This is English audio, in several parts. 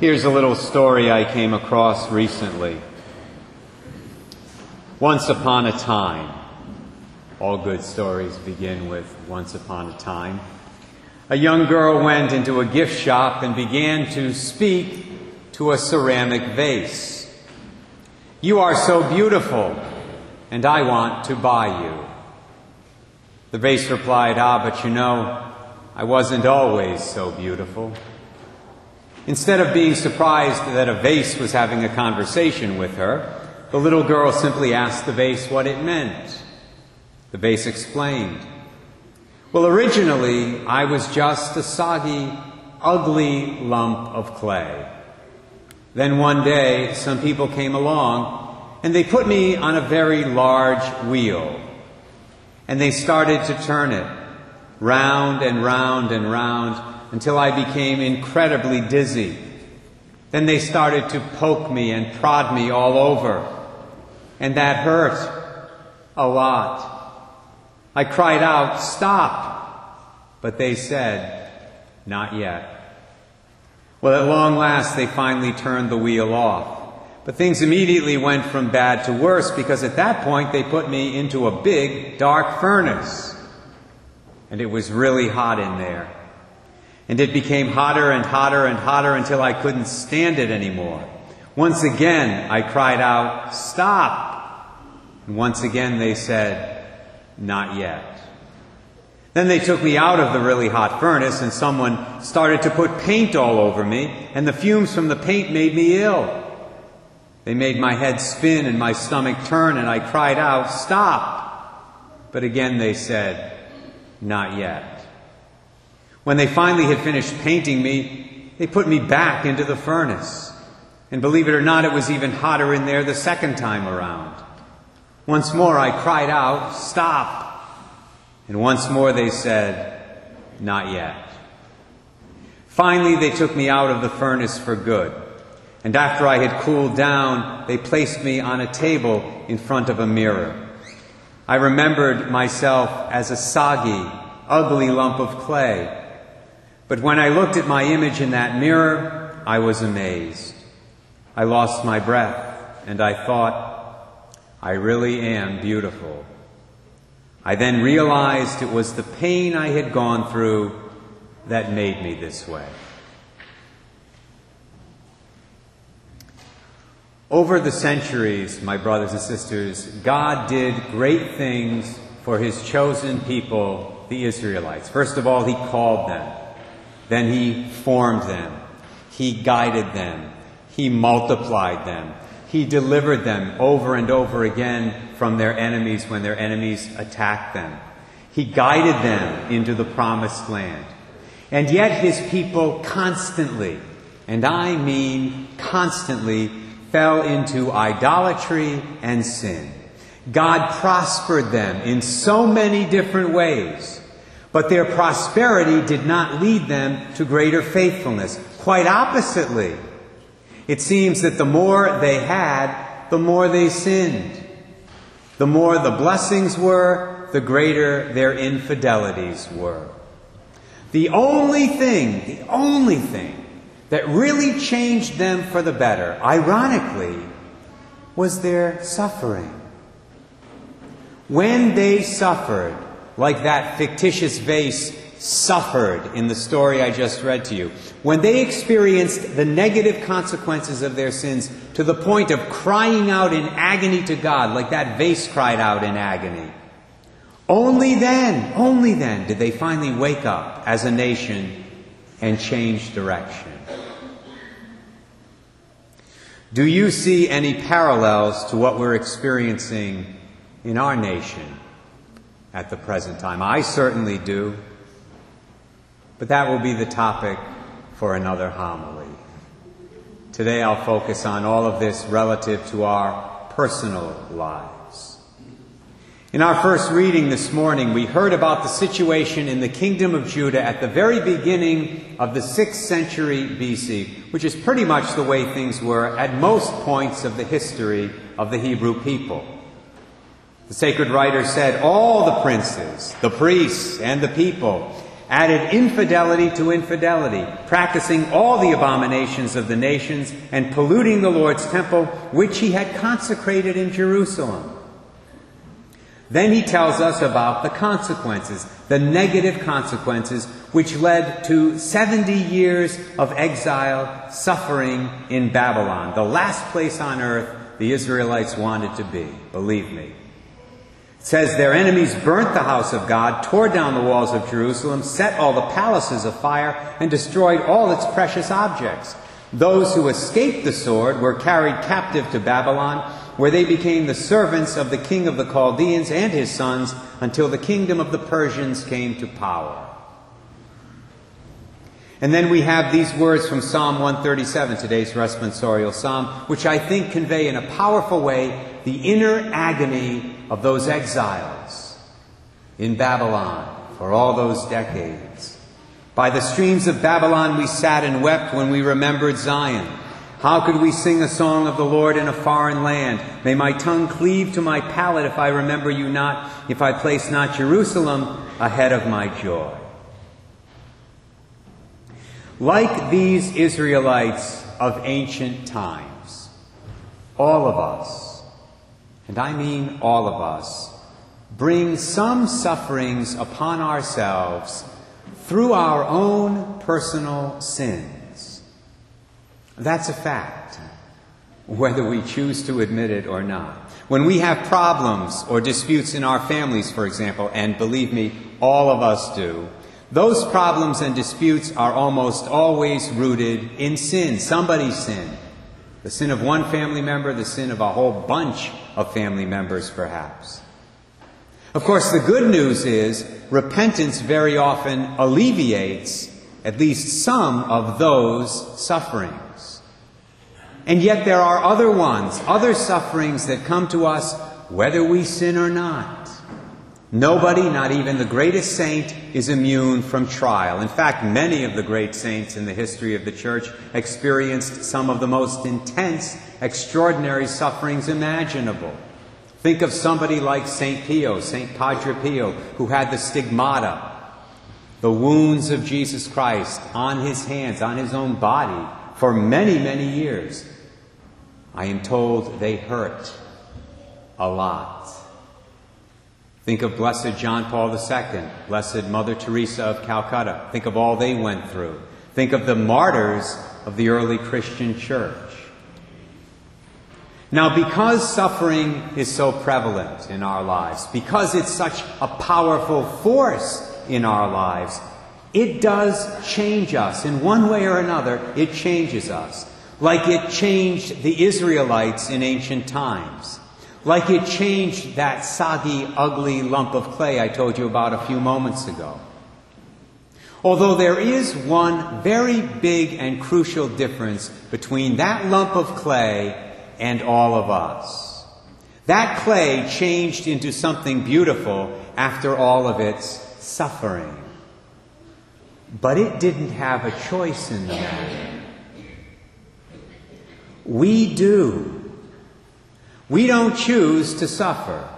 Here's a little story I came across recently. Once upon a time, all good stories begin with once upon a time. A young girl went into a gift shop and began to speak to a ceramic vase. You are so beautiful, and I want to buy you. The vase replied, Ah, but you know, I wasn't always so beautiful. Instead of being surprised that a vase was having a conversation with her, the little girl simply asked the vase what it meant. The vase explained. Well, originally, I was just a soggy, ugly lump of clay. Then one day, some people came along and they put me on a very large wheel. And they started to turn it round and round and round until I became incredibly dizzy. Then they started to poke me and prod me all over. And that hurt a lot. I cried out, Stop! But they said, Not yet. Well, at long last, they finally turned the wheel off. But things immediately went from bad to worse because at that point they put me into a big, dark furnace. And it was really hot in there. And it became hotter and hotter and hotter until I couldn't stand it anymore. Once again, I cried out, Stop! And once again, they said, Not yet. Then they took me out of the really hot furnace, and someone started to put paint all over me, and the fumes from the paint made me ill. They made my head spin and my stomach turn, and I cried out, Stop! But again they said, Not yet. When they finally had finished painting me, they put me back into the furnace. And believe it or not, it was even hotter in there the second time around. Once more I cried out, Stop! And once more they said, Not yet. Finally, they took me out of the furnace for good. And after I had cooled down, they placed me on a table in front of a mirror. I remembered myself as a soggy, ugly lump of clay but when I looked at my image in that mirror, I was amazed. I lost my breath and I thought, I really am beautiful. I then realized it was the pain I had gone through that made me this way. Over the centuries, my brothers and sisters, God did great things for his chosen people, the Israelites. First of all, he called them. Then he formed them. He guided them. He multiplied them. He delivered them over and over again from their enemies when their enemies attacked them. He guided them into the promised land. And yet his people constantly, and I mean constantly, fell into idolatry and sin. God prospered them in so many different ways. But their prosperity did not lead them to greater faithfulness. Quite oppositely. It seems that the more they had, the more they sinned. The more the blessings were, the greater their infidelities were. The only thing, the only thing that really changed them for the better, ironically, was their suffering. When they suffered, like that fictitious vase suffered in the story I just read to you, when they experienced the negative consequences of their sins to the point of crying out in agony to God, like that vase cried out in agony, only then, only then did they finally wake up as a nation and change direction. Do you see any parallels to what we're experiencing in our nation? At the present time. I certainly do. But that will be the topic for another homily. Today I'll focus on all of this relative to our personal lives. In our first reading this morning, we heard about the situation in the kingdom of Judah at the very beginning of the 6th century BC, which is pretty much the way things were at most points of the history of the Hebrew people. The sacred writer said, All the princes, the priests, and the people added infidelity to infidelity, practicing all the abominations of the nations and polluting the Lord's temple, which he had consecrated in Jerusalem. Then he tells us about the consequences, the negative consequences, which led to 70 years of exile, suffering in Babylon, the last place on earth the Israelites wanted to be, believe me. It says their enemies burnt the house of God, tore down the walls of Jerusalem, set all the palaces afire, and destroyed all its precious objects. Those who escaped the sword were carried captive to Babylon, where they became the servants of the king of the Chaldeans and his sons until the kingdom of the Persians came to power. And then we have these words from Psalm 137, today's responsorial psalm, which I think convey in a powerful way the inner agony of those exiles in Babylon for all those decades. By the streams of Babylon we sat and wept when we remembered Zion. How could we sing a song of the Lord in a foreign land? May my tongue cleave to my palate if I remember you not, if I place not Jerusalem ahead of my joy. Like these Israelites of ancient times, all of us, and I mean all of us, bring some sufferings upon ourselves through our own personal sins. That's a fact, whether we choose to admit it or not. When we have problems or disputes in our families, for example, and believe me, all of us do, those problems and disputes are almost always rooted in sin, somebody's sin. The sin of one family member, the sin of a whole bunch of family members, perhaps. Of course, the good news is repentance very often alleviates at least some of those sufferings. And yet there are other ones, other sufferings that come to us whether we sin or not. Nobody, not even the greatest saint, is immune from trial. In fact, many of the great saints in the history of the church experienced some of the most intense, extraordinary sufferings imaginable. Think of somebody like St. Pio, St. Padre Pio, who had the stigmata, the wounds of Jesus Christ on his hands, on his own body, for many, many years. I am told they hurt a lot. Think of Blessed John Paul II, Blessed Mother Teresa of Calcutta. Think of all they went through. Think of the martyrs of the early Christian church. Now, because suffering is so prevalent in our lives, because it's such a powerful force in our lives, it does change us. In one way or another, it changes us. Like it changed the Israelites in ancient times like it changed that soggy, ugly lump of clay I told you about a few moments ago. Although there is one very big and crucial difference between that lump of clay and all of us. That clay changed into something beautiful after all of its suffering. But it didn't have a choice in the matter. We do. We don't choose to suffer,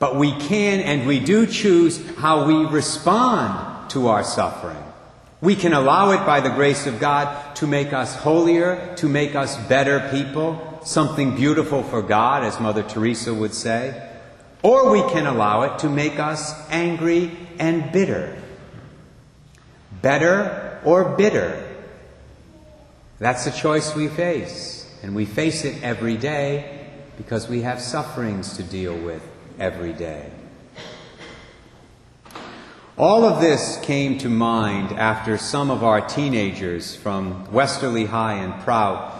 but we can and we do choose how we respond to our suffering. We can allow it by the grace of God to make us holier, to make us better people, something beautiful for God, as Mother Teresa would say. Or we can allow it to make us angry and bitter. Better or bitter. That's the choice we face. And we face it every day because we have sufferings to deal with every day. All of this came to mind after some of our teenagers from Westerly High and Prout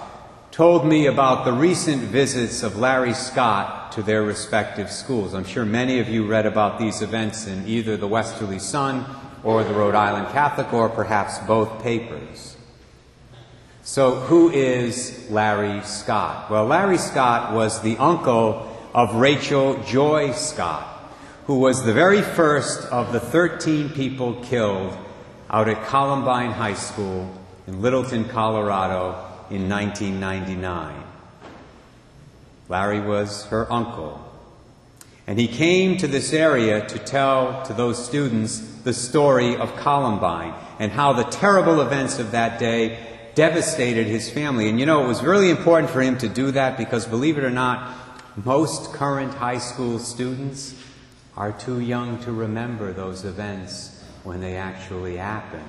told me about the recent visits of Larry Scott to their respective schools. I'm sure many of you read about these events in either the Westerly Sun or the Rhode Island Catholic or perhaps both papers. So, who is Larry Scott? Well, Larry Scott was the uncle of Rachel Joy Scott, who was the very first of the 13 people killed out at Columbine High School in Littleton, Colorado in 1999. Larry was her uncle. And he came to this area to tell to those students the story of Columbine and how the terrible events of that day devastated his family. And you know, it was really important for him to do that because, believe it or not, most current high school students are too young to remember those events when they actually happened.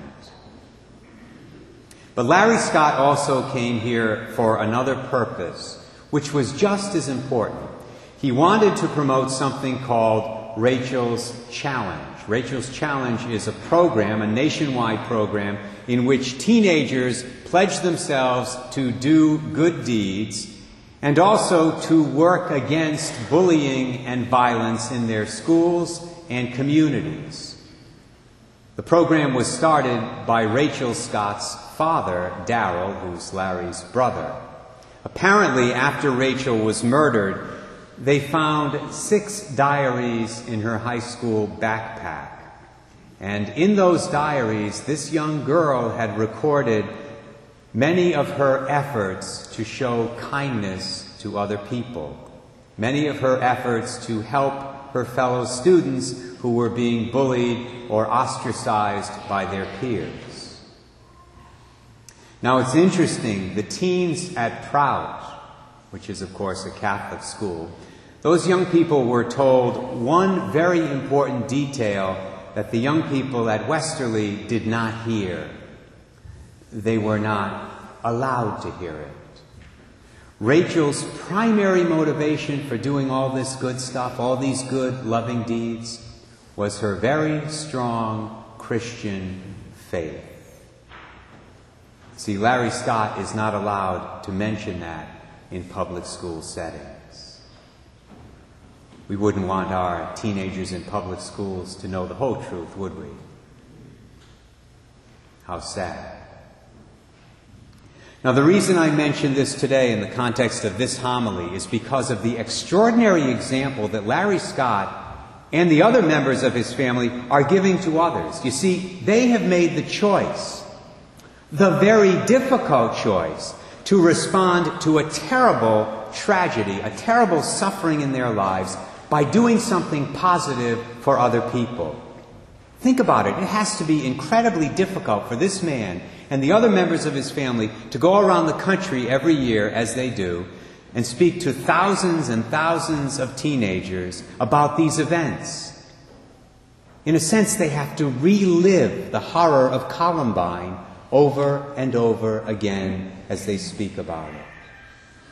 But Larry Scott also came here for another purpose, which was just as important. He wanted to promote something called Rachel's Challenge. Rachel's Challenge is a program, a nationwide program, in which teenagers pledge themselves to do good deeds and also to work against bullying and violence in their schools and communities. The program was started by Rachel Scott's father, Darrell, who's Larry's brother. Apparently, after Rachel was murdered, they found six diaries in her high school backpack. And in those diaries, this young girl had recorded many of her efforts to show kindness to other people, many of her efforts to help her fellow students who were being bullied or ostracized by their peers. Now it's interesting, the teens at Prout, which is, of course, a Catholic school, those young people were told one very important detail that the young people at Westerly did not hear. They were not allowed to hear it. Rachel's primary motivation for doing all this good stuff, all these good, loving deeds, was her very strong Christian faith. See, Larry Scott is not allowed to mention that in public school settings. We wouldn't want our teenagers in public schools to know the whole truth, would we? How sad. Now, the reason I mention this today in the context of this homily is because of the extraordinary example that Larry Scott and the other members of his family are giving to others. You see, they have made the choice, the very difficult choice, to respond to a terrible tragedy, a terrible suffering in their lives by doing something positive for other people. Think about it. It has to be incredibly difficult for this man and the other members of his family to go around the country every year, as they do, and speak to thousands and thousands of teenagers about these events. In a sense, they have to relive the horror of Columbine over and over again as they speak about it.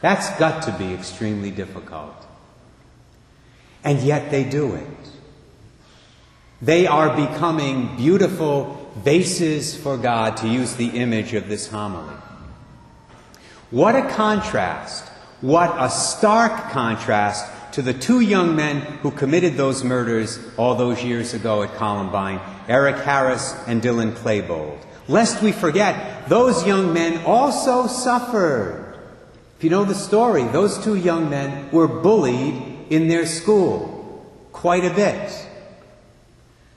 That's got to be extremely difficult. And yet they do it. They are becoming beautiful vases for God, to use the image of this homily. What a contrast, what a stark contrast to the two young men who committed those murders all those years ago at Columbine, Eric Harris and Dylan Klebold. Lest we forget, those young men also suffered. If you know the story, those two young men were bullied in their school quite a bit.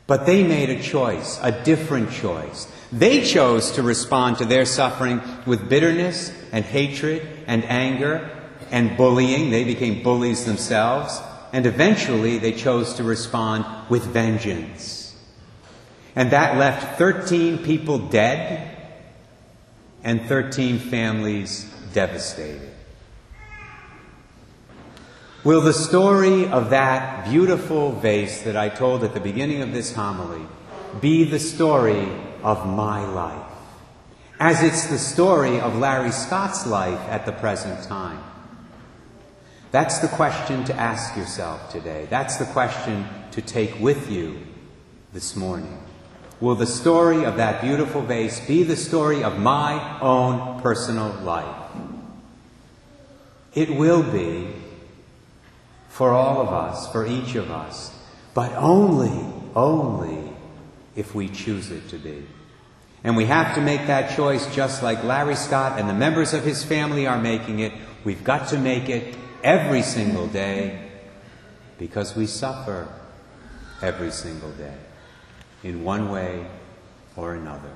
But they made a choice, a different choice. They chose to respond to their suffering with bitterness and hatred and anger and bullying. They became bullies themselves. And eventually they chose to respond with vengeance. And that left 13 people dead and 13 families devastated. Will the story of that beautiful vase that I told at the beginning of this homily be the story of my life, as it's the story of Larry Scott's life at the present time? That's the question to ask yourself today. That's the question to take with you this morning. Will the story of that beautiful vase be the story of my own personal life? It will be for all of us, for each of us, but only, only if we choose it to be. And we have to make that choice just like Larry Scott and the members of his family are making it. We've got to make it every single day because we suffer every single day in one way or another.